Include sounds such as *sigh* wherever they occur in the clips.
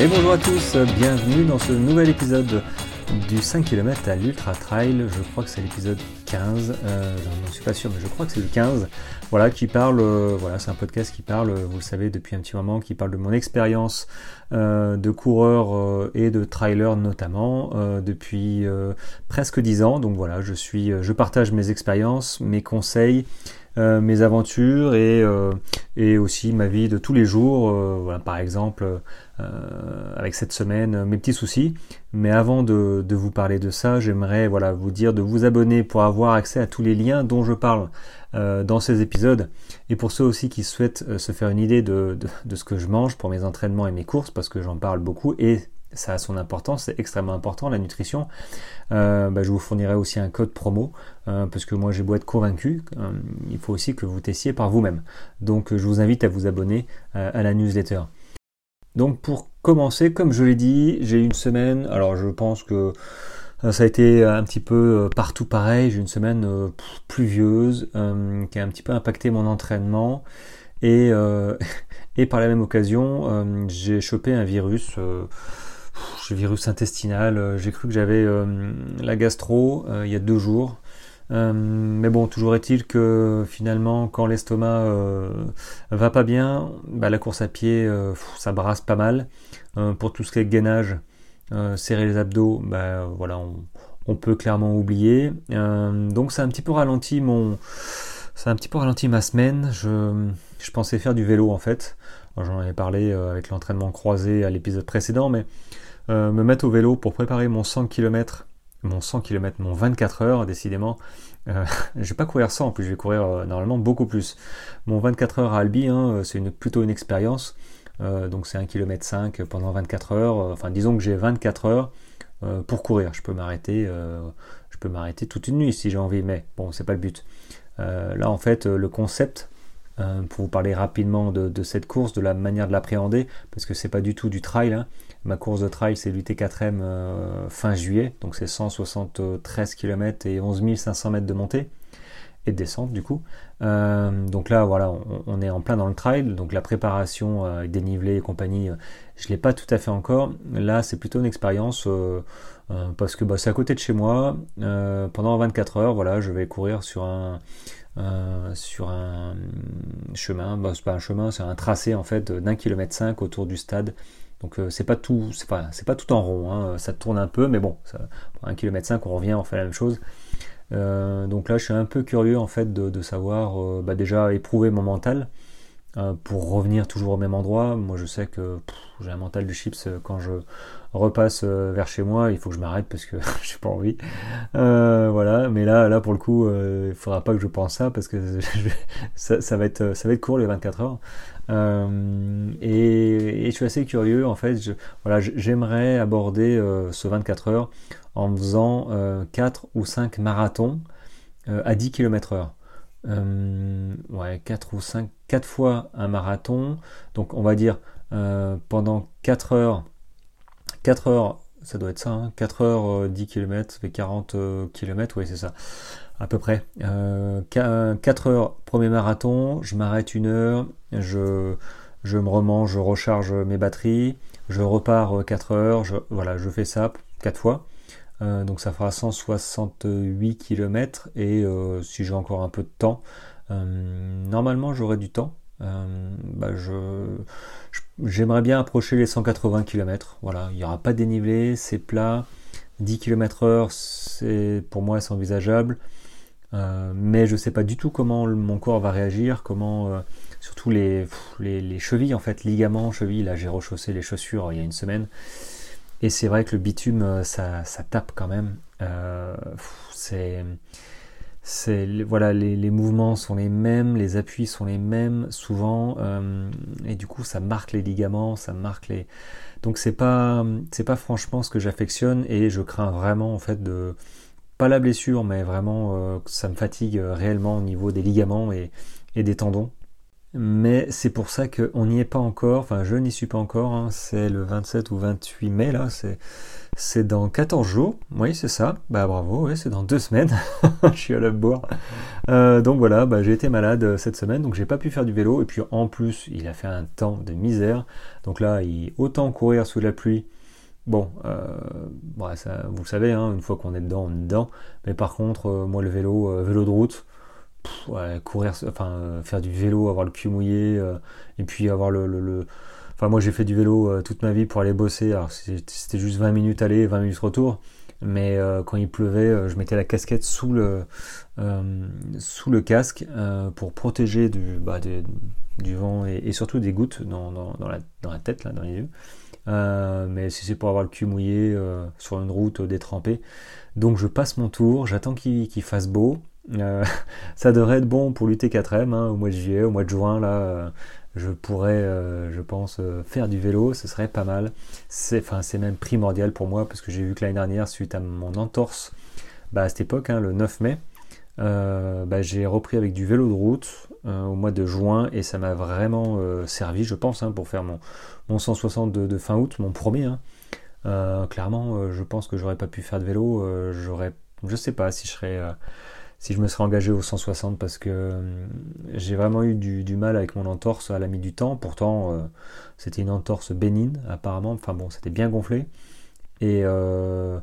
Et bonjour à tous, bienvenue dans ce nouvel épisode du 5 km à l'Ultra Trail. Je crois que c'est l'épisode 15, euh, je ne suis pas sûr, mais je crois que c'est le 15. Voilà, qui parle, euh, voilà, c'est un podcast qui parle, vous le savez depuis un petit moment, qui parle de mon expérience euh, de coureur et de trailer notamment depuis presque 10 ans. Donc voilà, je suis, je partage mes expériences, mes conseils. Mes aventures et, et aussi ma vie de tous les jours. voilà, par exemple, euh, avec cette semaine euh, mes petits soucis. Mais avant de, vous parler de ça, j'aimerais voilà, vous dire de vous abonner pour avoir accès à tous les liens dont je parle euh, dans ces épisodes. Et pour ceux aussi qui souhaitent se faire une idée de, ce que je mange pour mes entraînements et mes courses, parce que j'en parle beaucoup ça a son importance, c'est extrêmement important la nutrition. Bah, je vous fournirai aussi un code promo parce que moi j'ai beau être convaincu, il faut aussi que vous testiez par vous-même. Donc je vous invite à vous abonner à la newsletter. Donc pour commencer, comme je l'ai dit, j'ai une semaine, alors je pense que euh, ça a été un petit peu euh, partout pareil, j'ai une semaine euh, pluvieuse qui a un petit peu impacté mon entraînement et *laughs* par la même occasion j'ai chopé un virus, un virus intestinal, j'ai cru que j'avais la gastro il y a deux jours. Euh, mais bon, toujours est-il que finalement, quand l'estomac euh, va pas bien, bah, la course à pied, euh, ça brasse pas mal. pour tout ce qui est gainage, serrer les abdos, bah, voilà, on, peut clairement oublier. donc ça a un petit peu ralenti mon, ça a un petit peu ralenti ma semaine. Je, je pensais faire du vélo en fait. J'en avais parlé avec l'entraînement croisé à l'épisode précédent, mais me mettre au vélo pour préparer mon 100 km mon 100 km, mon 24 heures, décidément. Euh, *laughs* je vais pas courir 100, en plus je vais courir euh, normalement beaucoup plus. Mon 24 heures à Albi, hein, euh, c'est plutôt une expérience. donc c'est 1 km 5 pendant 24 heures. Enfin disons que j'ai 24 heures pour courir. Je peux m'arrêter, je peux m'arrêter toute une nuit si j'ai envie, mais bon, c'est pas le but. là en fait, le concept, pour vous parler rapidement de, cette course, de la manière de l'appréhender, parce que c'est pas du tout du trail. Hein. Ma course de trail, c'est l'UT4M euh, fin juillet, donc c'est 173 km et 11 500 mètres de montée et de descente du coup. Euh, donc là, voilà, on, est en plein dans le trail, donc la préparation euh, dénivelé et compagnie, je ne l'ai pas tout à fait encore. Là, c'est plutôt une expérience parce que bah, c'est à côté de chez moi. pendant 24 heures, voilà, je vais courir sur un sur un chemin, bah, c'est pas un chemin, c'est un tracé en fait d'un kilomètre cinq autour du stade donc euh, c'est pas tout, c'est pas, tout en rond, hein. ça tourne un peu, mais bon, ça, pour 1 km on revient, on fait la même chose. Euh, donc là je suis un peu curieux en fait de, savoir euh, bah, déjà éprouver mon mental pour revenir toujours au même endroit. Moi je sais que j'ai un mental de chips quand je repasse vers chez moi, il faut que je m'arrête parce que *laughs* j'ai pas envie. voilà, mais là, là pour le coup, il faudra pas que je pense ça parce que *laughs* ça, va être, ça va être court les 24 heures. Euh, et, je suis assez curieux, en fait, voilà, j'aimerais aborder euh, ce 24 heures en faisant 4 euh, ou 5 marathons à 10 km heure. ouais, 4 ou 5, 4 fois un marathon. Donc on va dire pendant 4 heures, 4 heures, ça doit être ça, 4 hein, heures 10 km, ça fait 40 km, oui c'est ça à peu près. 4 euh, heures premier marathon, je m'arrête une heure, je, je me remange, je recharge mes batteries, je repars 4 heures, je, voilà, je fais ça 4 fois. Euh, donc ça fera 168 km et euh, si j'ai encore un peu de temps, normalement j'aurai du temps. Bah j'aimerais bien approcher les 180 km. Voilà, il n'y aura pas de dénivelé, c'est plat. 10 km heure, c'est pour moi c'est envisageable. Euh, mais je ne sais pas du tout comment mon corps va réagir, comment euh, surtout les, les, chevilles en fait, ligaments, chevilles. Là, j'ai rechaussé les chaussures il y a une semaine, et c'est vrai que le bitume, euh, ça, ça tape quand même. c'est c'est voilà les, mouvements sont les mêmes, les appuis sont les mêmes souvent, et du coup ça marque les ligaments, ça marque les donc c'est pas c'est pas franchement ce que j'affectionne et je crains vraiment en fait de pas la blessure, mais vraiment euh, ça me fatigue euh, réellement au niveau des ligaments et, des tendons. Mais c'est pour ça qu'on n'y est pas encore, enfin je n'y suis pas encore, hein. c'est le 27 ou 28 mai là, c'est, dans 14 jours, oui c'est ça, bah bravo, oui, c'est dans deux semaines, *laughs* je suis à la boire. Euh, donc voilà, bah, j'ai été malade euh, cette semaine, donc j'ai pas pu faire du vélo, et puis en plus il a fait un temps de misère, donc là il, autant courir sous la pluie, Bon, euh, ça, vous le savez, hein, une fois qu'on est dedans, on est dedans. Mais par contre, moi, le vélo, vélo de route, courir, enfin euh, faire du vélo, avoir le cul mouillé, euh, et puis avoir le, Enfin moi j'ai fait du vélo euh, toute ma vie pour aller bosser, alors c'était juste 20 minutes aller, 20 minutes retour, mais quand il pleuvait, je mettais la casquette sous le, sous le casque pour protéger du, bah, du vent et, surtout des gouttes dans, dans, la, dans, la, tête, là, dans les yeux. mais si c'est pour avoir le cul mouillé sur une route détrempée. Donc je passe mon tour, j'attends qu'il fasse beau, euh, *laughs* ça devrait être bon pour l'UT4M hein, au mois de juillet, au mois de juin. Là, euh, je pourrais, euh, je pense, faire du vélo. Ce serait pas mal. C'est, enfin, c'est même primordial pour moi parce que j'ai vu que l'année dernière, suite à mon entorse, bah, à cette époque, hein, le 9 mai, bah, j'ai repris avec du vélo de route au mois de juin et ça m'a vraiment servi, je pense, hein, pour faire mon, mon 160 de, fin août, mon premier. clairement, je pense que j'aurais pas pu faire de vélo. j'aurais, je sais pas si je serais si je me serais engagé au 160 parce que euh, j'ai vraiment eu du, mal avec mon entorse à la mi du temps. Pourtant, euh, c'était une entorse bénigne apparemment. Enfin bon, c'était bien gonflé. Et, euh,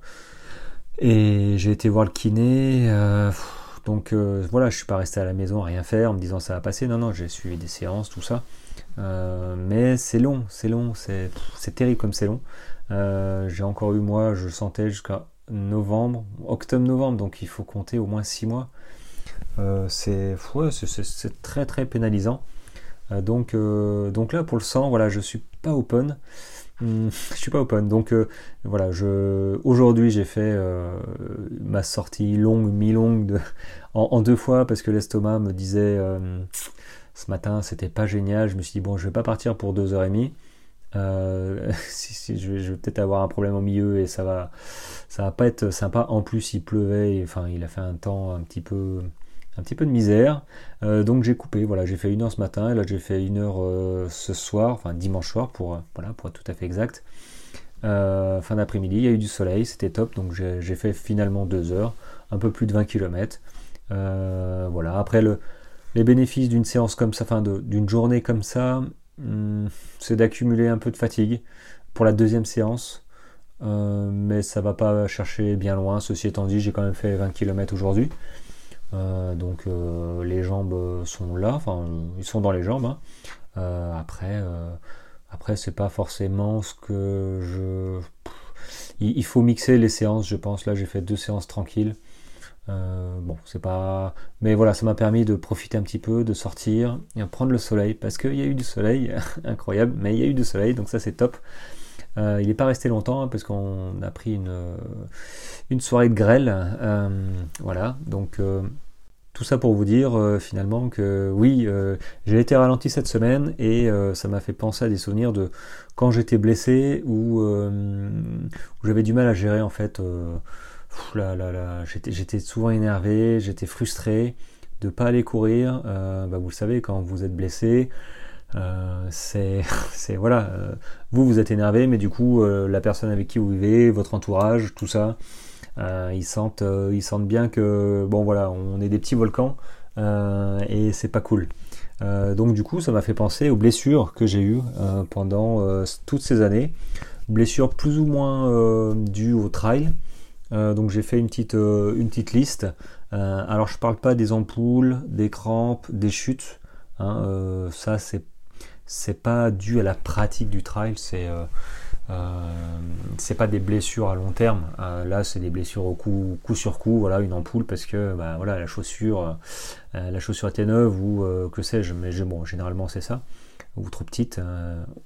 j'ai été voir le kiné. donc voilà, je suis pas resté à la maison à rien faire en me disant ça va passer. Non, non, j'ai suivi des séances, tout ça. mais c'est long, c'est long, c'est terrible comme c'est long. j'ai encore eu moi, je sentais jusqu'à novembre, octobre-novembre, donc il faut compter au moins 6 mois. Euh, c'est très très pénalisant. Euh, donc, euh, donc là pour le sang, voilà, je suis pas open. Hmm, *laughs* suis pas open. Donc voilà, aujourd'hui j'ai fait ma sortie longue, mi-longue *laughs* en, deux fois parce que l'estomac me disait ce matin c'était pas génial. Je me suis dit bon je vais pas partir pour deux heures et demie. Euh, *laughs* si, je vais, peut-être avoir un problème au milieu et ça va, ça va pas être sympa. En plus, il pleuvait, enfin, il a fait un temps un petit peu, un petit peu de misère. Euh, donc j'ai coupé. Voilà, j'ai fait une heure ce matin et là j'ai fait une heure euh, ce soir, enfin dimanche soir pour, voilà, pour être tout à fait exact. fin d'après-midi, il y a eu du soleil, c'était top. Donc j'ai fait finalement deux heures, un peu plus de 20 km. voilà. Après le, les bénéfices d'une séance comme ça, enfin d'une journée comme ça, c'est d'accumuler un peu de fatigue pour la deuxième séance. Euh, mais ça va pas chercher bien loin. Ceci étant dit, j'ai quand même fait 20 km aujourd'hui. Euh, donc euh, les jambes sont là, enfin ils sont dans les jambes. Hein. après, après c'est pas forcément ce que je. Il, faut mixer les séances, je pense. Là, j'ai fait deux séances tranquilles. Euh, bon, c'est pas. Mais voilà, ça m'a permis de profiter un petit peu, de sortir, et de prendre le soleil, parce qu'il y a eu du soleil, *laughs* incroyable, mais il y a eu du soleil, donc ça c'est top. Euh, il n'est pas resté longtemps, hein, parce qu'on a pris une, une soirée de grêle. Euh, voilà, donc tout ça pour vous dire finalement que oui, j'ai été ralenti cette semaine, et ça m'a fait penser à des souvenirs de quand j'étais blessé, ou où j'avais du mal à gérer en fait j'étais souvent énervé, j'étais frustré de pas aller courir. Euh, bah, vous le savez, quand vous êtes blessé, euh, c'est *laughs* voilà, euh, vous vous êtes énervé, mais du coup la personne avec qui vous vivez, votre entourage, tout ça, ils sentent ils sentent bien que bon voilà, on est des petits volcans et c'est pas cool. donc du coup, ça m'a fait penser aux blessures que j'ai eues pendant toutes ces années, blessures plus ou moins dues au trail. Euh, donc j'ai fait une petite, euh, une petite liste. Euh, alors je parle pas des ampoules, des crampes, des chutes. Hein, ça c'est c'est pas dû à la pratique du trail, c'est c'est pas des blessures à long terme. là, c'est des blessures au coup, coup sur coup. Voilà, une ampoule parce que bah, voilà, la chaussure, la chaussure était neuve ou que sais-je. Mais bon, généralement c'est ça. Ou trop petite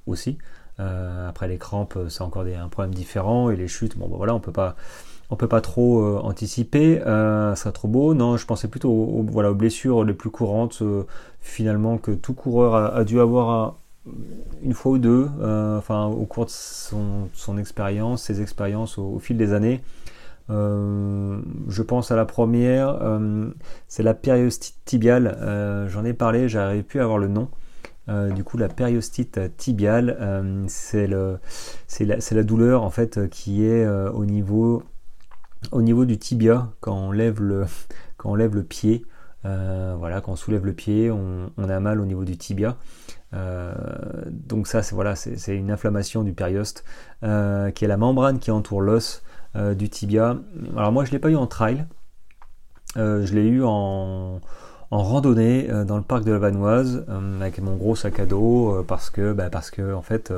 aussi. après les crampes, c'est encore des, un problème différent. Et les chutes, bon, bah, voilà, on peut pas on peut pas trop euh, anticiper, euh, ça serait trop beau. Non, je pensais plutôt aux, voilà, aux blessures les plus courantes, euh, finalement, que tout coureur a, dû avoir une fois ou deux, enfin, au cours de son, expérience, ses expériences au, fil des années. je pense à la première, c'est la périostite tibiale. J'en ai parlé, j'arrive plus à avoir le nom. du coup, la périostite tibiale, c'est la, douleur en fait qui est au niveau au niveau du tibia quand on lève le pied. voilà, quand on soulève le pied, on, a mal au niveau du tibia. donc ça, c'est voilà, une inflammation du périoste, qui est la membrane qui entoure l'os du tibia. Alors moi, je l'ai pas eu en trail, je l'ai eu en, randonnée euh, dans le parc de la Vanoise euh, avec mon gros sac à dos euh, parce que bah, parce que en fait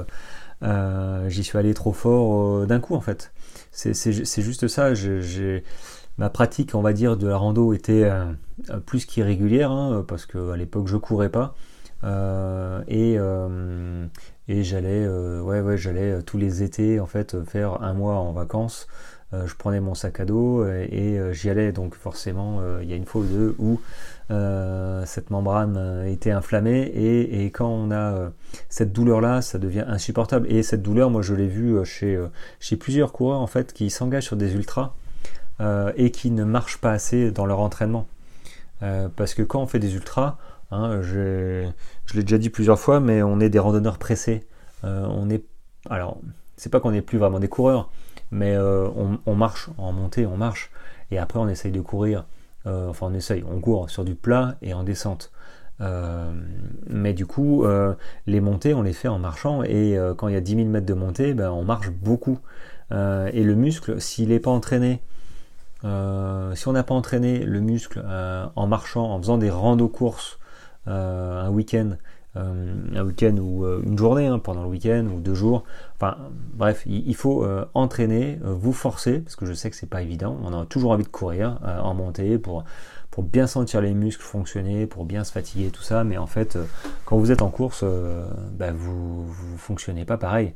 j'y suis allé trop fort d'un coup en fait. C'est juste ça. J'ai ma pratique, on va dire, de la rando était plus qu'irrégulière, hein, parce qu'à l'époque je courais pas. et, et j'allais ouais, ouais, j'allais tous les étés en fait faire un mois en vacances. Je prenais mon sac à dos et, j'y allais. Donc forcément, il y a une fois ou deux où euh, cette membrane euh, était inflammée. Et, quand on a euh, cette douleur là ça devient insupportable. Et cette douleur moi je l'ai vu chez, plusieurs coureurs en fait qui s'engagent sur des ultras et qui ne marchent pas assez dans leur entraînement. Parce que quand on fait des ultras hein, je l'ai déjà dit plusieurs fois mais on est des randonneurs pressés. On est alors c'est pas qu'on n'est plus vraiment des coureurs mais on, on marche en montée on marche et après on essaye de courir euh, enfin, on essaye, on court sur du plat et en descente. Euh, mais du coup, euh, les montées, on les fait en marchant. Et quand il y a 10 000 mètres de montée, ben, on marche beaucoup. et le muscle, s'il n'est pas entraîné, si on n'a pas entraîné le muscle en marchant, en faisant des rando courses un week-end, euh, un week-end ou euh, une journée hein, pendant le week-end ou deux jours. Enfin, bref, il, faut euh, entraîner, vous forcer, parce que je sais que c'est pas évident. On a toujours envie de courir en montée pour pour bien sentir les muscles fonctionner, pour bien se fatiguer, tout ça. Mais en fait, quand vous êtes en course, bah, vous ne fonctionnez pas pareil.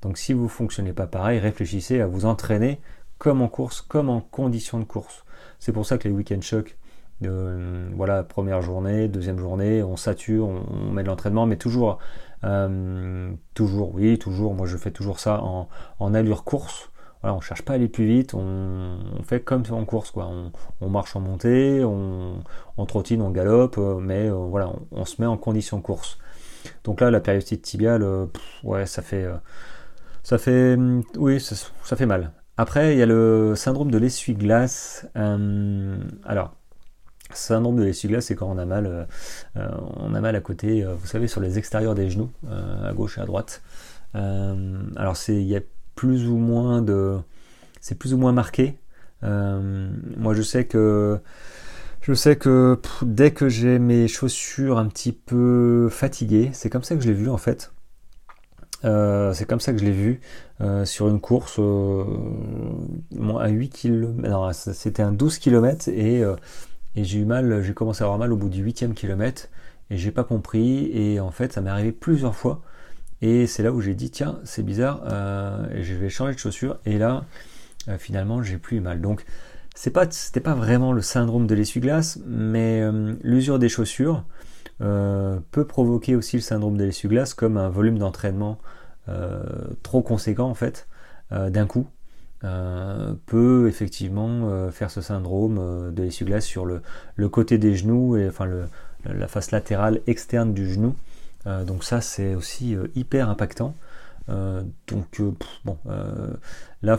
Donc si vous fonctionnez pas pareil, réfléchissez à vous entraîner comme en course, comme en condition de course. C'est pour ça que les week-end shocks, euh, voilà, première journée, deuxième journée, on sature, on, met de l'entraînement, mais toujours, euh, toujours, oui, toujours, moi je fais toujours ça en, allure course. Voilà, on cherche pas à aller plus vite, on, fait comme en course, quoi. On, marche en montée, on, trottine, on galope, euh, mais voilà, on, se met en condition course. Donc là, la périostite tibiale, ouais, ça fait, ça fait, oui, ça, ça, fait mal. Après, il y a le syndrome de l'essuie-glace. alors, syndrome de l'essuie-glace, c'est quand on a mal, euh, euh, on a mal à côté, euh, vous savez, sur les extérieurs des genoux, à gauche et à droite. alors c'est, il y a plus ou moins de, c'est plus ou moins marqué. moi, je sais que, je sais que dès que j'ai mes chaussures un petit peu fatiguées, c'est comme ça que je l'ai vu en fait. c'est comme ça que je l'ai vu sur une course à 8 km, c'était un 12 km et et j'ai eu mal, j'ai commencé à avoir mal au bout du huitième kilomètre et j'ai pas compris et en fait ça m'est arrivé plusieurs fois. Et c'est là où j'ai dit tiens c'est bizarre euh, je vais changer de chaussure et là euh, finalement j'ai plus eu mal. Donc c'est pas c'était pas vraiment le syndrome de l'essuie-glace mais euh, l'usure des chaussures peut provoquer aussi le syndrome de l'essuie-glace comme un volume d'entraînement trop conséquent en fait d'un coup euh, peut effectivement euh, faire ce syndrome euh, de l'essuie-glace sur le, côté des genoux et enfin le, la face latérale externe du genou. donc ça c'est aussi hyper impactant. donc bon, là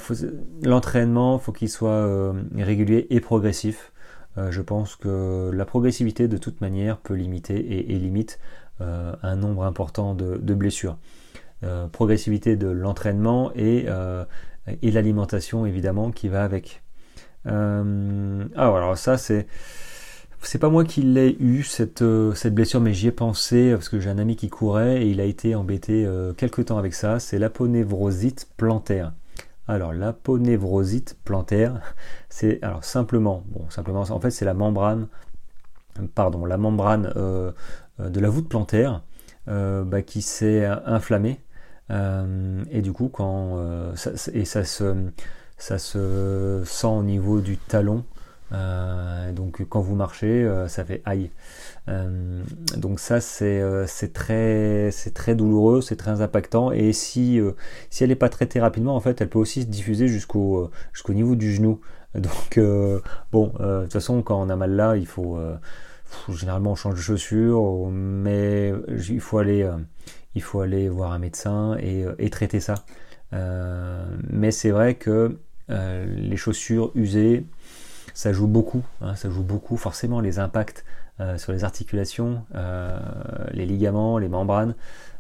l'entraînement faut qu'il soit régulier et progressif. je pense que la progressivité de toute manière peut limiter et, limite un nombre important de blessures. progressivité de l'entraînement et et l'alimentation évidemment qui va avec. Euh, alors ça c'est c'est pas moi qui l'ai eu cette, euh, cette blessure, mais j'y ai pensé parce que j'ai un ami qui courait et il a été embêté euh, quelques temps avec ça. C'est l'aponevrosite plantaire. Alors l'aponevrosite plantaire, *laughs* c'est alors simplement, bon simplement, en fait c'est la membrane, pardon, la membrane de la voûte plantaire bah, qui s'est inflammée euh, et du coup, quand euh, ça, et ça se, ça se sent au niveau du talon. Euh, donc quand vous marchez, ça fait aïe. donc ça c'est très c'est très douloureux, c'est très impactant et si si elle n'est pas traitée rapidement, en fait, elle peut aussi se diffuser jusqu'au jusqu'au niveau du genou. *laughs* Donc bon, de toute façon, quand on a mal là, il faut généralement on change de chaussures, mais il faut aller, il faut aller voir un médecin et, traiter ça. mais c'est vrai que les chaussures usées, ça joue beaucoup, hein, ça joue beaucoup forcément les impacts sur les articulations, les ligaments, les membranes.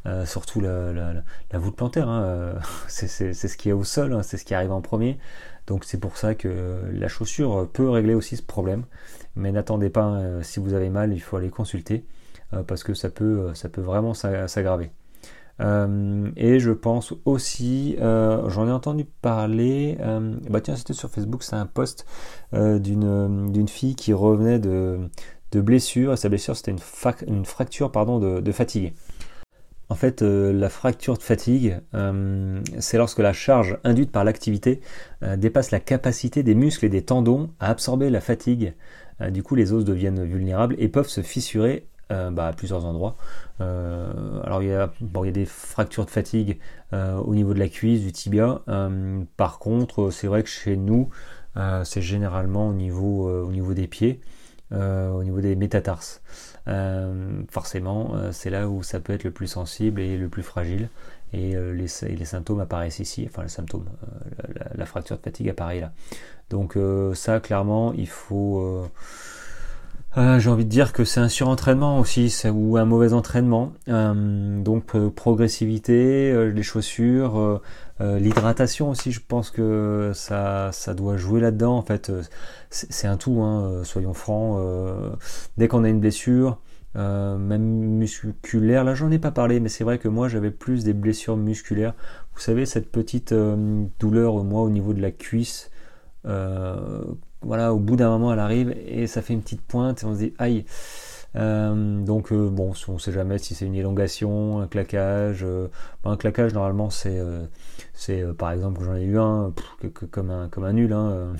Euh, surtout la, voûte plantaire. Hein, euh, *laughs* c'est ce qui est au sol, hein, c'est ce qui arrive en premier. Donc c'est pour ça que la chaussure peut régler aussi ce problème. Mais n'attendez pas, si vous avez mal, il faut aller consulter euh, parce que ça peut vraiment s'aggraver. Et je pense aussi, j'en ai entendu parler, bah tiens c'était sur Facebook, c'est un post d'une fille qui revenait de, de blessure, et sa blessure c'était une, fracture pardon, de, fatigue. En fait, euh, la fracture de fatigue, euh, c'est lorsque la charge induite par l'activité euh, dépasse la capacité des muscles et des tendons à absorber la fatigue. du coup, les os deviennent vulnérables et peuvent se fissurer bah, à plusieurs endroits. alors, il y, a, il y, a, des fractures de fatigue au niveau de la cuisse, du tibia. par contre, c'est vrai que chez nous, c'est généralement au niveau, au niveau des pieds, au niveau des métatarses. Euh, forcément, euh, c'est là où ça peut être le plus sensible et le plus fragile. Et, euh, les, les, symptômes apparaissent ici, enfin les symptômes, la, fracture de fatigue apparaît là. Donc ça, clairement, il faut... J'ai envie de dire que c'est un surentraînement aussi, ou un mauvais entraînement. donc progressivité, les chaussures, l'hydratation aussi, je pense que ça, ça doit jouer là-dedans. En fait, c'est un tout, hein, soyons francs. dès qu'on a une blessure, euh, même musculaire, là j'en ai pas parlé, mais c'est vrai que moi j'avais plus des blessures musculaires. Vous savez, cette petite euh, douleur, moi, au niveau de la cuisse, euh, voilà, au bout d'un moment elle arrive et ça fait une petite pointe et on se dit aïe. donc bon, on sait jamais si c'est une élongation, un claquage. un claquage normalement c'est, par exemple j'en ai eu un comme un comme un nul, hein,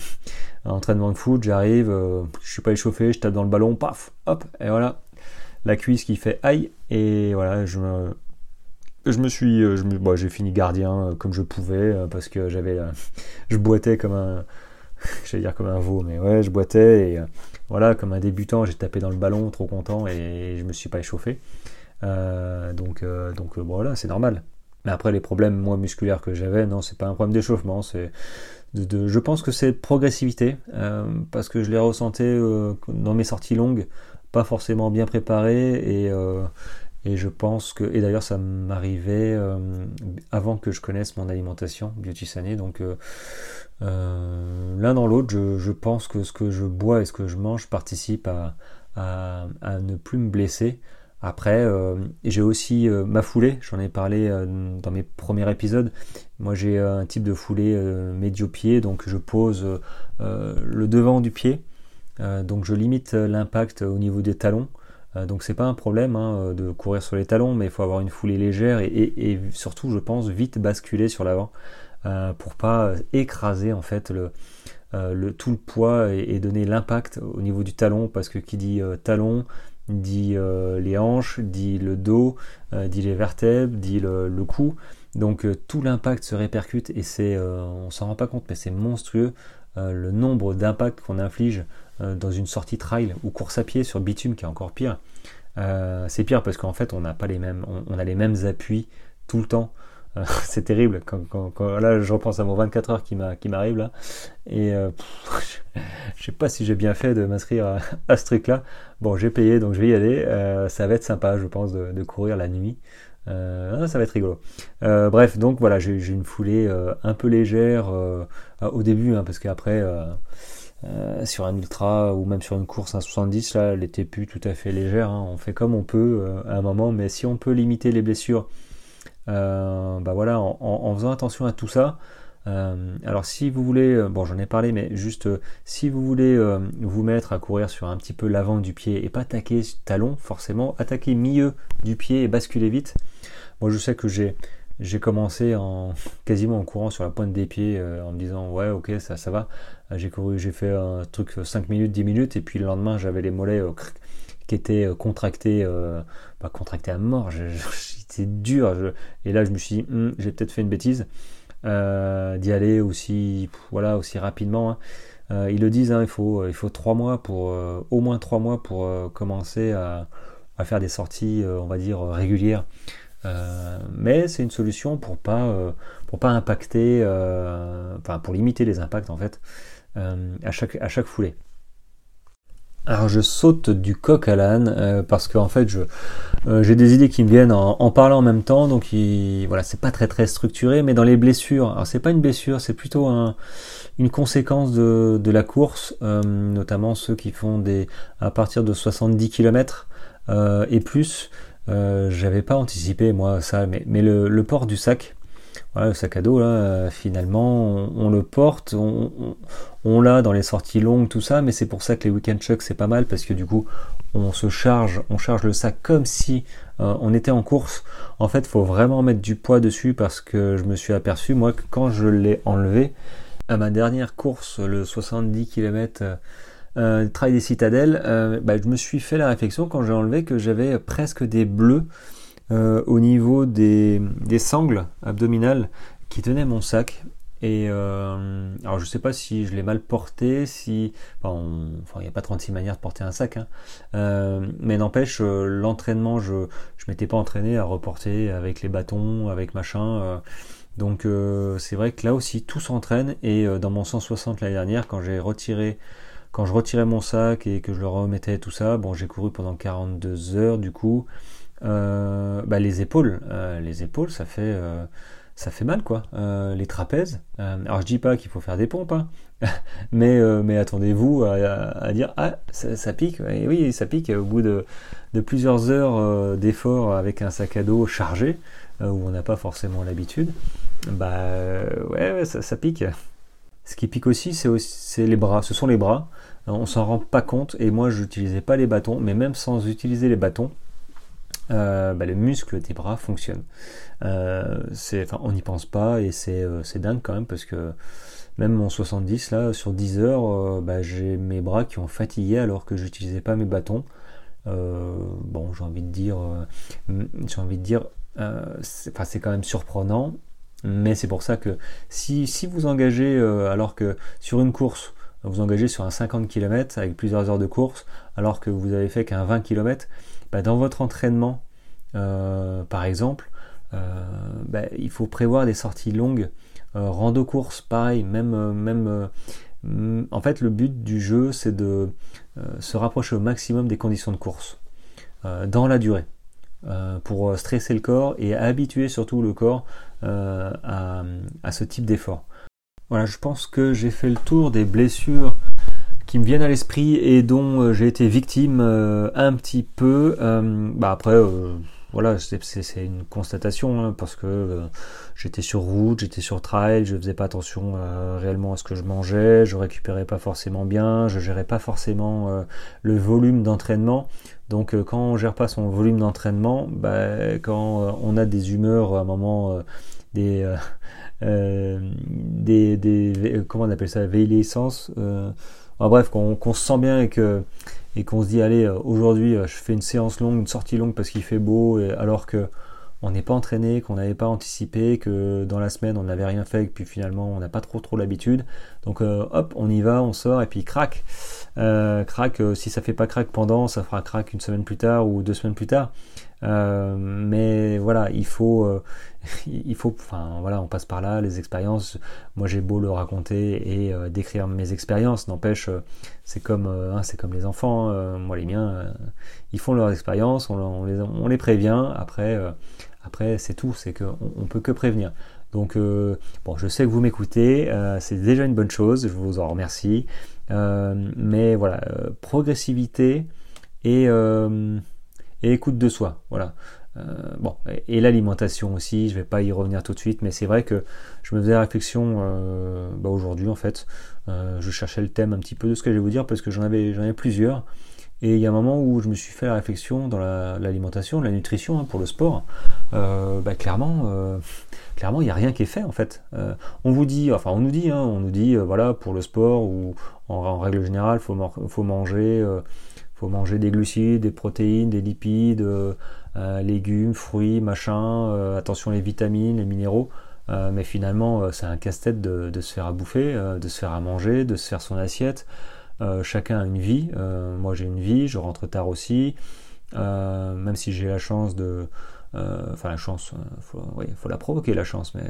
un entraînement de foot, j'arrive, je suis pas échauffé, je tape dans le ballon, paf, hop, et voilà, la cuisse qui fait aïe et voilà je me je me suis euh, j'ai fini gardien euh, comme je pouvais euh, parce que j'avais je boitais comme un j'allais dire comme un veau mais ouais je boitais et voilà comme un débutant j'ai tapé dans le ballon trop content et je me suis pas échauffé. Donc donc voilà c'est normal. Mais après les problèmes moi musculaires que j'avais non c'est pas un problème d'échauffement c'est je pense que c'est progressivité parce que je l'ai ressenti dans mes sorties longues pas forcément bien préparé et, euh, et je pense que et d'ailleurs ça m'arrivait euh, avant que je connaisse mon alimentation Beauty Sané donc euh, l'un dans l'autre je, pense que ce que je bois et ce que je mange participe à, à, ne plus me blesser après, j'ai aussi ma foulée, j'en ai parlé dans mes premiers épisodes. Moi, j'ai un type de foulée médio-pied, donc je pose le devant du pied euh, donc je limite euh, l'impact au niveau des talons. Euh, donc c'est pas un problème hein, de courir sur les talons, mais il faut avoir une foulée légère et, surtout, je pense, vite basculer sur l'avant pour pas écraser en fait tout le poids et, donner l'impact au niveau du talon, parce que qui dit talon dit les hanches, dit le dos, dit les vertèbres, dit le, cou. Donc tout l'impact se répercute et c'est, on s'en rend pas compte, mais c'est monstrueux le nombre d'impacts qu'on inflige euh, dans une sortie trail ou course à pied sur bitume qui est encore pire. Euh, c'est pire parce qu'en fait on n'a pas les mêmes, on, a les mêmes appuis tout le temps. Euh, *laughs* c'est terrible. Quand, là, je repense à mon 24 heures qui m'arrive là, et *laughs* je sais pas si j'ai bien fait de m'inscrire à, ce truc-là. Bon, j'ai payé, donc je vais y aller. ça va être sympa, je pense, de, courir la nuit. ça va être rigolo. bref, donc voilà, j'ai une foulée un peu légère au début, hein, parce qu'après, euh, sur un ultra ou même sur une course à 70, là, elle était plus tout à fait légère. Hein. On fait comme on peut euh, à un moment, mais si on peut limiter les blessures, euh, bah voilà, en, faisant attention à tout ça. alors si vous voulez, bon j'en ai parlé, mais juste si vous voulez vous mettre à courir sur un petit peu l'avant du pied et pas attaquer talon, forcément, attaquer milieu du pied et basculer vite. Moi je sais que j'ai j'ai commencé en *laughs* quasiment en courant sur la pointe des pieds en me disant ouais ok ça ça va euh, j'ai couru, j'ai fait un truc 5 minutes, 10 minutes, et puis le lendemain j'avais les mollets euh, qui étaient euh, contractés, pas contractés à mort, *laughs* c'était dur. et là je me suis dit, hum, j'ai peut-être fait une bêtise d'y aller aussi, voilà, aussi rapidement. ils le disent, hein, il faut il faut trois mois pour au moins trois mois pour commencer à, à, faire des sorties, on va dire régulières. Mais c'est une solution pour pas pour pas impacter, enfin pour limiter les impacts en fait à chaque à chaque foulée. Alors je saute du coq à l'âne euh, parce qu'en fait euh, j'ai des idées qui me viennent en, parlant en même temps donc voilà c'est pas très très structuré mais dans les blessures alors c'est pas une blessure c'est plutôt une conséquence de, la course euh, notamment ceux qui font des à partir de 70 km et plus j'avais pas anticipé moi ça mais, le port du sac le sac à dos, là, euh, finalement, on, le porte, on, l'a dans les sorties longues, tout ça, mais c'est pour ça que les weekend chucks, c'est pas mal, parce que du coup, on se charge, on charge le sac comme si euh, on était en course. En fait, faut vraiment mettre du poids dessus, parce que je me suis aperçu, moi, que quand je l'ai enlevé, à ma dernière course, le 70 km euh, trail des citadelles, bah, je me suis fait la réflexion quand j'ai enlevé que j'avais presque des bleus euh, au niveau des, sangles abdominales qui tenaient mon sac. Et euh, alors je sais pas si je l'ai mal porté, si enfin il n'y a pas 36 manières de porter un sac, hein. euh, mais n'empêche l'entraînement, je je m'étais pas entraîné à reporter avec les bâtons, avec machin. donc c'est vrai que là aussi tout s'entraîne et dans mon 160 l'année dernière quand j'ai retiré quand je retirais mon sac et que je le remettais tout ça, bon j'ai couru pendant 42 heures du coup. Euh, bah, les épaules, euh, les épaules, ça fait, euh, ça fait mal quoi. les trapèzes. alors je dis pas qu'il faut faire des pompes, hein. *laughs* mais, mais attendez-vous à, dire ah ça, pique. Oui, ça pique au bout de, de plusieurs heures d'effort avec un sac à dos chargé où on n'a pas forcément l'habitude. Bah ouais, ça, ça, pique. Ce qui pique aussi, c'est les bras. Ce sont les bras. On s'en rend pas compte. Et moi, je n'utilisais pas les bâtons, mais même sans utiliser les bâtons, euh, bah, le muscle des bras fonctionne. Euh, on n'y pense pas et euh, c'est dingue quand même parce que même mon 70 là, sur 10 heures, bah, j'ai mes bras qui ont fatigué alors que j'utilisais pas mes bâtons. bon, j'ai envie de dire, j'ai envie de dire, c'est quand même surprenant, mais c'est pour ça que si, si vous engagez alors que sur une course, vous engagez sur un 50 km avec plusieurs heures de course, alors que vous avez fait qu'un 20 km, bah, dans votre entraînement, euh, par exemple, euh, bah, il faut prévoir des sorties longues. Euh, rando course, pareil, même, même en fait, le but du jeu, c'est de se rapprocher au maximum des conditions de course dans la durée. pour stresser le corps et habituer surtout le corps à, à, ce type d'effort. Voilà, je pense que j'ai fait le tour des blessures qui me viennent à l'esprit et dont euh, j'ai été victime euh, un petit peu. Euh, bah après, voilà, c'est une constatation hein, parce que j'étais sur route, j'étais sur trail, je faisais pas attention réellement à ce que je mangeais, je récupérais pas forcément bien, je gérais pas forcément le volume d'entraînement. Donc quand on gère pas son volume d'entraînement, bah, quand on a des humeurs à un moment des, des, des, comment on appelle ça, essence bref, qu'on se sent bien et que et qu'on se dit allez euh, aujourd'hui euh, je fais une séance longue, une sortie longue parce qu'il fait beau, alors que on n'est pas entraîné, qu'on n'avait pas anticipé, que dans la semaine on n'avait rien fait, et puis finalement on n'a pas trop trop l'habitude. Donc euh, hop, on y va, on sort et puis crac, crac. si ça fait pas crac pendant, ça fera crac une semaine plus tard ou deux semaines plus tard. Mais voilà, il faut, *laughs* il faut, enfin voilà, on passe par là, les expériences. Moi, j'ai beau le raconter et euh, décrire mes expériences, n'empêche, euh, c'est comme, euh, hein, c'est comme les enfants. moi, les miens, ils font leurs expériences, on, les, on, les, prévient. Après, après, c'est tout, c'est qu'on on peut que prévenir. Donc, bon, je sais que vous m'écoutez, c'est déjà une bonne chose. Je vous en remercie. mais voilà, progressivité et, et écoute de soi. Voilà. Euh, bon, et, l'alimentation aussi, je vais pas y revenir tout de suite, mais c'est vrai que je me faisais la réflexion euh, bah, aujourd'hui en fait. Euh, je cherchais le thème un petit peu de ce que je vais vous dire parce que j'en avais, j'en avais plusieurs. Et il y a un moment où je me suis fait la réflexion dans l'alimentation, la, nutrition hein, pour le sport. bah, clairement, clairement, il n'y a rien qui est fait en fait. on vous dit, enfin, on nous dit, hein, on nous dit, voilà, pour le sport ou en, règle générale, faut, faut manger, faut manger des glucides, des protéines, des lipides, euh, légumes, fruits, machin, euh, attention les vitamines, les minéraux. mais finalement, c'est un casse-tête de, se faire à bouffer, de se faire à manger, de se faire son assiette. chacun a une vie. moi, j'ai une vie, je rentre tard aussi. même si j'ai la chance de, enfin la chance, il faut, la provoquer la chance, mais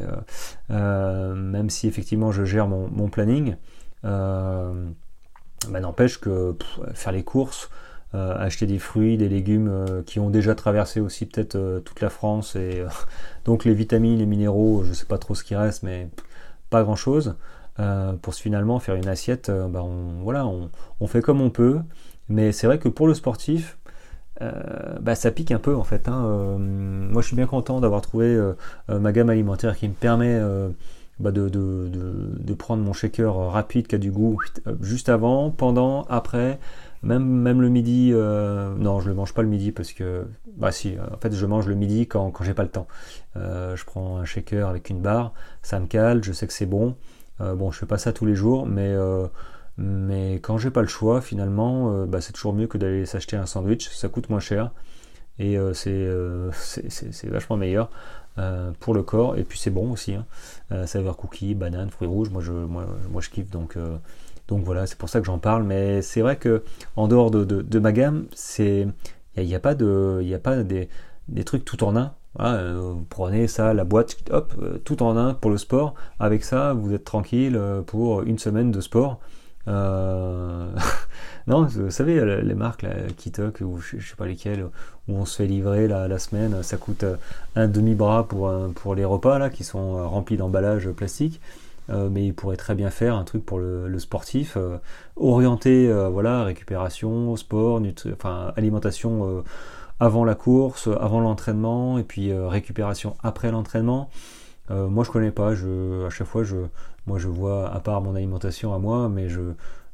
même si effectivement je gère mon, planning, bah, n'empêche que faire les courses, euh, acheter des fruits, des légumes euh, qui ont déjà traversé aussi peut-être euh, toute la France et *laughs* donc les vitamines, les minéraux, je sais pas trop ce qui reste, mais pas grand chose. pour finalement faire une assiette, bah, on, voilà, on, fait comme on peut. Mais c'est vrai que pour le sportif, bah, ça pique un peu en fait. Hein. moi je suis bien content d'avoir trouvé ma gamme alimentaire qui me permet bah, de, de, prendre mon shaker rapide qui a du goût juste avant, pendant, après. Même, même le midi, euh, non, je le mange pas le midi parce que, bah si, en fait, je mange le midi quand, quand j'ai pas le temps. Euh, je prends un shaker avec une barre, ça me cale, je sais que c'est bon. Euh, bon, je fais pas ça tous les jours, mais, mais quand j'ai pas le choix, finalement, bah, c'est toujours mieux que d'aller s'acheter un sandwich, ça coûte moins cher et *laughs* c'est vachement meilleur. Pour le corps et puis c'est bon aussi hein. saveur cookie banane fruits rouges moi je moi, moi je kiffe donc donc voilà, c'est pour ça que j'en parle. Mais c'est vrai que en dehors de, ma gamme, c'est il n'y a, pas de, il a pas des, trucs tout en un. Euh, vous prenez ça, la boîte, hop, euh, tout en un pour le sport. Avec ça, vous êtes tranquille euh, pour une semaine de sport. *laughs* non, vous savez, les marques, là, Kitok, ou je, ne sais pas lesquelles, où on se fait livrer la, semaine, ça coûte un demi-bras pour, pour les repas là, qui sont remplis d'emballages plastiques. Euh, mais il pourrait très bien faire un truc pour le, sportif, euh, orienté, euh, voilà, récupération, sport, enfin alimentation avant la course, avant l'entraînement, et puis récupération après l'entraînement. moi je connais pas, je, à chaque fois je, moi je vois, à part mon alimentation à moi, mais je,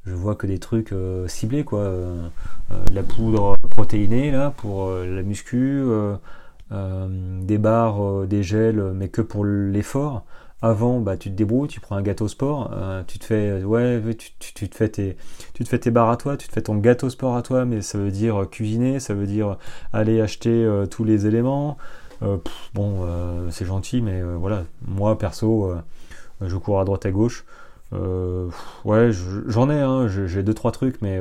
je vois que des trucs ciblés quoi, la poudre protéinée là pour la muscu, des barres, des gels, mais que pour l'effort. Avant, bah, tu te débrouilles, tu prends un gâteau sport, euh, tu te fais, ouais, tu, te fais tes, barres à toi, tu te fais ton gâteau sport à toi, mais ça veut dire cuisiner, ça veut dire aller acheter euh, tous les éléments. Euh, bon, c'est gentil, mais voilà, moi perso, je cours à droite à gauche. Ouais, j'en ai, hein, j'ai deux trois trucs, mais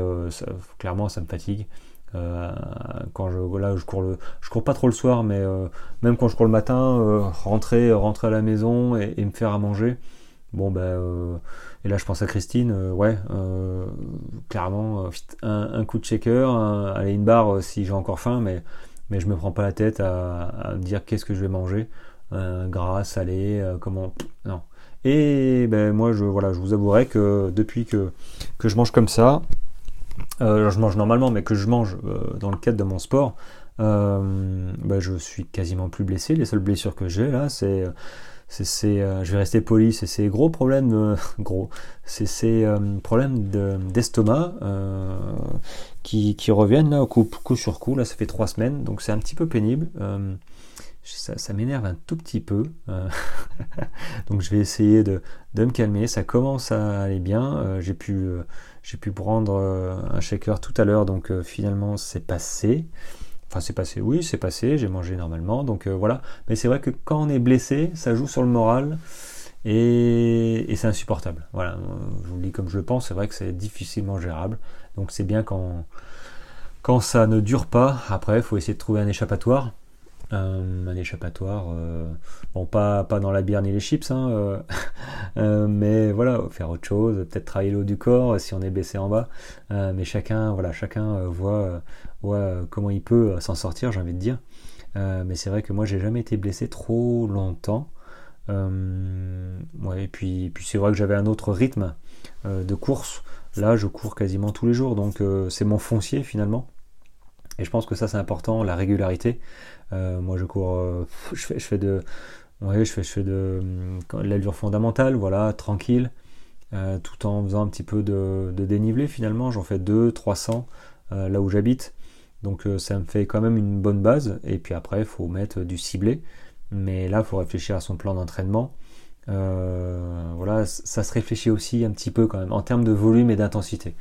clairement, ça me fatigue. Euh, quand je là je cours le je cours pas trop le soir mais euh, même quand je cours le matin euh, rentrer rentrer à la maison et, me faire à manger bon ben et là je pense à Christine ouais clairement un, coup de shaker aller une barre si j'ai encore faim mais mais je me prends pas la tête à, me dire qu'est-ce que je vais manger. Gras salé comment non et ben moi je voilà je vous avouerai que depuis que que je mange comme ça euh, je mange normalement, mais que je mange euh, dans le cadre de mon sport, euh, bah, je suis quasiment plus blessé. Les seules blessures que j'ai là, c'est c'est, je vais rester poli, c'est ces gros problèmes, *laughs* gros, c'est ces problèmes d'estomac qui, qui, reviennent là coup, coup, sur coup. Là, ça fait trois semaines, donc c'est un petit peu pénible. Ça, m'énerve un tout petit peu. *laughs* donc je vais essayer de, me calmer. Ça commence à aller bien. j'ai pu j'ai pu prendre euh, un shaker tout à l'heure, donc euh, finalement c'est passé. Enfin c'est passé, oui c'est passé, j'ai mangé normalement, donc euh, voilà. Mais c'est vrai que quand on est blessé, ça joue sur le moral et, c'est insupportable. Voilà, je vous le dis comme je le pense, c'est vrai que c'est difficilement gérable. Donc c'est bien quand ça ne dure pas, après il faut essayer de trouver un échappatoire. Euh, un échappatoire, euh, bon pas, dans la bière ni les chips, hein, euh, *laughs* mais voilà, faire autre chose, peut-être travailler le haut du corps si on est baissé en bas, mais chacun, voilà, chacun voit, comment il peut s'en sortir, j'ai envie de dire. mais c'est vrai que moi j'ai jamais été blessé trop longtemps. et puis, puis c'est vrai que j'avais un autre rythme de course. Là, je cours quasiment tous les jours, donc c'est mon foncier finalement. Et je pense que ça c'est important, la régularité. Euh, moi, je cours, euh, je, fais, de, ouais, je fais, je fais de, l'allure fondamentale, voilà, tranquille, euh, tout en faisant un petit peu de, dénivelé finalement. J'en fais 2, 300 là où j'habite. Donc ça me fait quand même une bonne base. Et puis après, il faut mettre du ciblé. Mais là, il faut réfléchir à son plan d'entraînement. voilà, ça se réfléchit aussi un petit peu quand même en termes de volume et d'intensité.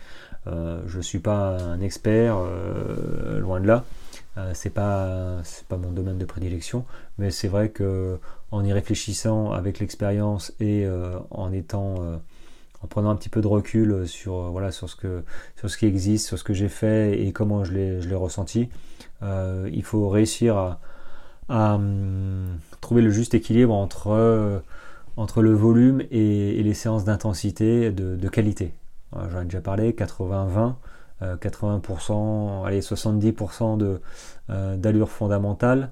je ne suis pas un expert, loin de là. C'est pas pas mon domaine de prédilection, mais c'est vrai que en y réfléchissant avec l'expérience et en étant en prenant un petit peu de recul sur voilà sur ce que sur ce qui existe, sur ce que j'ai fait et comment je l'ai ressenti, il faut réussir à, hum, trouver le juste équilibre entre entre le volume et, les séances d'intensité de, qualité. J'en ai déjà parlé, 80-20, 80%, euh, allez 70% de, euh, d'allure fondamentale,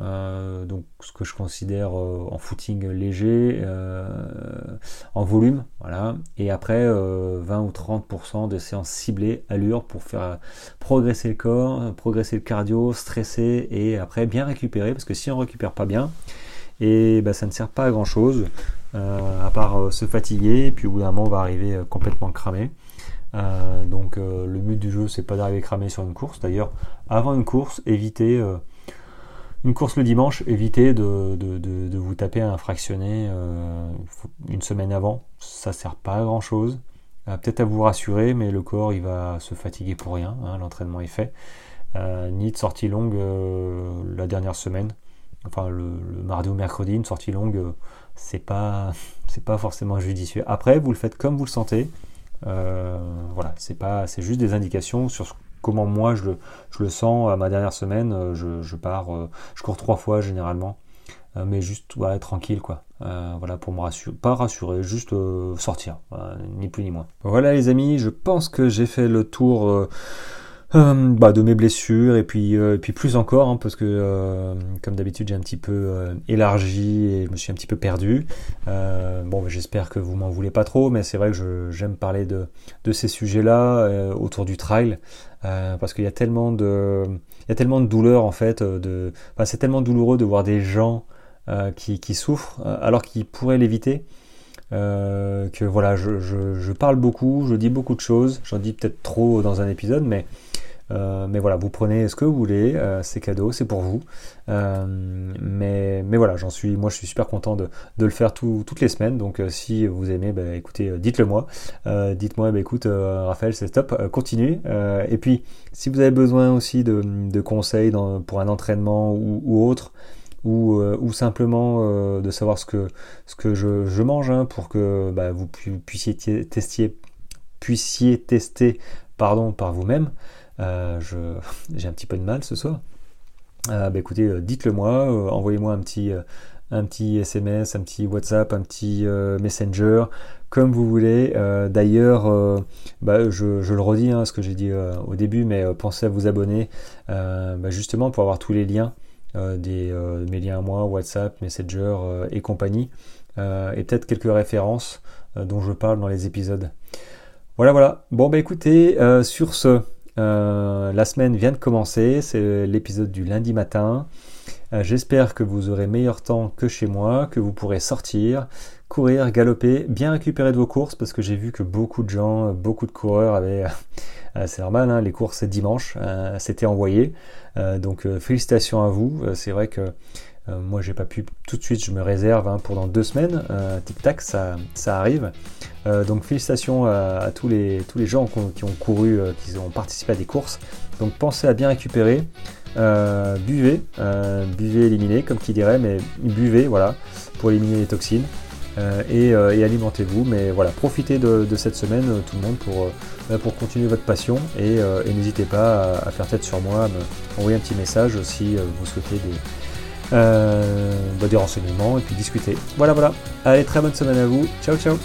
euh, donc ce que je considère en footing léger, en volume, voilà, et après 20 ou 30% de séances ciblées, allure pour faire progresser le corps, progresser le cardio, stresser et après bien récupérer, parce que si on récupère pas bien, et bah, ça ne sert pas à grand chose à part se fatiguer et puis au bout d'un moment on va arriver complètement cramé. Donc le but du jeu c'est pas d'arriver cramé sur une course. D'ailleurs avant une course évitez une course le dimanche, évitez de, vous taper un fractionné une semaine avant. Ça sert pas à grand chose. Peut-être à vous rassurer, mais le corps il va se fatiguer pour rien. Hein, l'entraînement est fait. ni de sortie longue la dernière semaine enfin le, mardi ou mercredi, une sortie longue, euh, c'est pas *laughs* c'est pas forcément judicieux. Après, vous le faites comme vous le sentez. Euh, voilà, c'est pas c'est juste des indications sur comment moi je le, je le sens à ma dernière semaine. Euh, je, je pars, je cours trois fois généralement, mais juste ouais, tranquille quoi. voilà pour me rassurer, pas rassurer, juste sortir, ni plus ni moins. Voilà les amis, je pense que j'ai fait le tour euh, bah, de mes blessures et puis, euh, puis plus encore hein, parce que euh, comme d'habitude j'ai un petit peu élargi et je me suis un petit peu perdu. bon j'espère que vous m'en voulez pas trop mais c'est vrai que j'aime parler de, de ces sujets-là autour du trail parce qu'il y a tellement de il y a tellement de douleur en fait de enfin, c'est tellement douloureux de voir des gens qui, qui, souffrent alors qu'ils pourraient l'éviter. que voilà, je, je, parle beaucoup, je dis beaucoup de choses, j'en dis peut-être trop dans un épisode, mais euh, mais voilà, vous prenez ce que vous voulez, euh, c'est cadeau, c'est pour vous. Euh, mais, mais voilà, j'en suis, moi je suis super content de, de le faire toutes les semaines. Donc si vous aimez, bah, écoutez, dites-le moi. Dites-moi, bah, écoute, Raphaël, c'est top, continue. et puis, si vous avez besoin aussi de, de conseils pour un entraînement ou, autre, ou, ou, simplement de savoir ce que, ce que je, mange hein, pour que bah, vous puissiez puissiez tester pardon, par vous-même. Euh, *laughs* j'ai un petit peu de mal ce soir. Euh, bah écoutez, euh, dites-le moi, envoyez-moi un petit, un petit SMS, un petit WhatsApp, un petit Messenger, comme vous voulez. D'ailleurs, bah, je, je, le redis, hein, ce que j'ai dit au début, mais pensez à vous abonner, bah, justement pour avoir tous les liens, des, mes liens à moi, WhatsApp, Messenger et compagnie, et peut-être quelques références dont je parle dans les épisodes. Voilà, voilà. Bon, bah écoutez, sur ce, euh, la semaine vient de commencer, c'est l'épisode du lundi matin. Euh, j'espère que vous aurez meilleur temps que chez moi, que vous pourrez sortir, courir, galoper, bien récupérer de vos courses parce que j'ai vu que beaucoup de gens, beaucoup de coureurs avaient, euh, c'est normal, hein, les courses c'est dimanche, c'était envoyé. donc félicitations à vous. c'est vrai que euh, moi, j'ai pas pu tout de suite, je me réserve hein, pour dans deux semaines. Euh, tic tac, ça, ça arrive. Euh, donc félicitations à, tous, les, tous les gens qui ont, couru, qui ont participé à des courses. Donc pensez à bien récupérer. buvez, buvez, éliminez, comme qui dirait, mais buvez, voilà, pour éliminer les toxines. et, alimentez-vous, mais voilà, profitez de, cette semaine, tout le monde, pour, pour continuer votre passion. Et, n'hésitez pas à, à, faire tête sur moi, à m'envoyer un petit message si vous souhaitez des euh, bah, des renseignements et puis discuter. Voilà, voilà. Allez, très bonne semaine à vous. Ciao, ciao.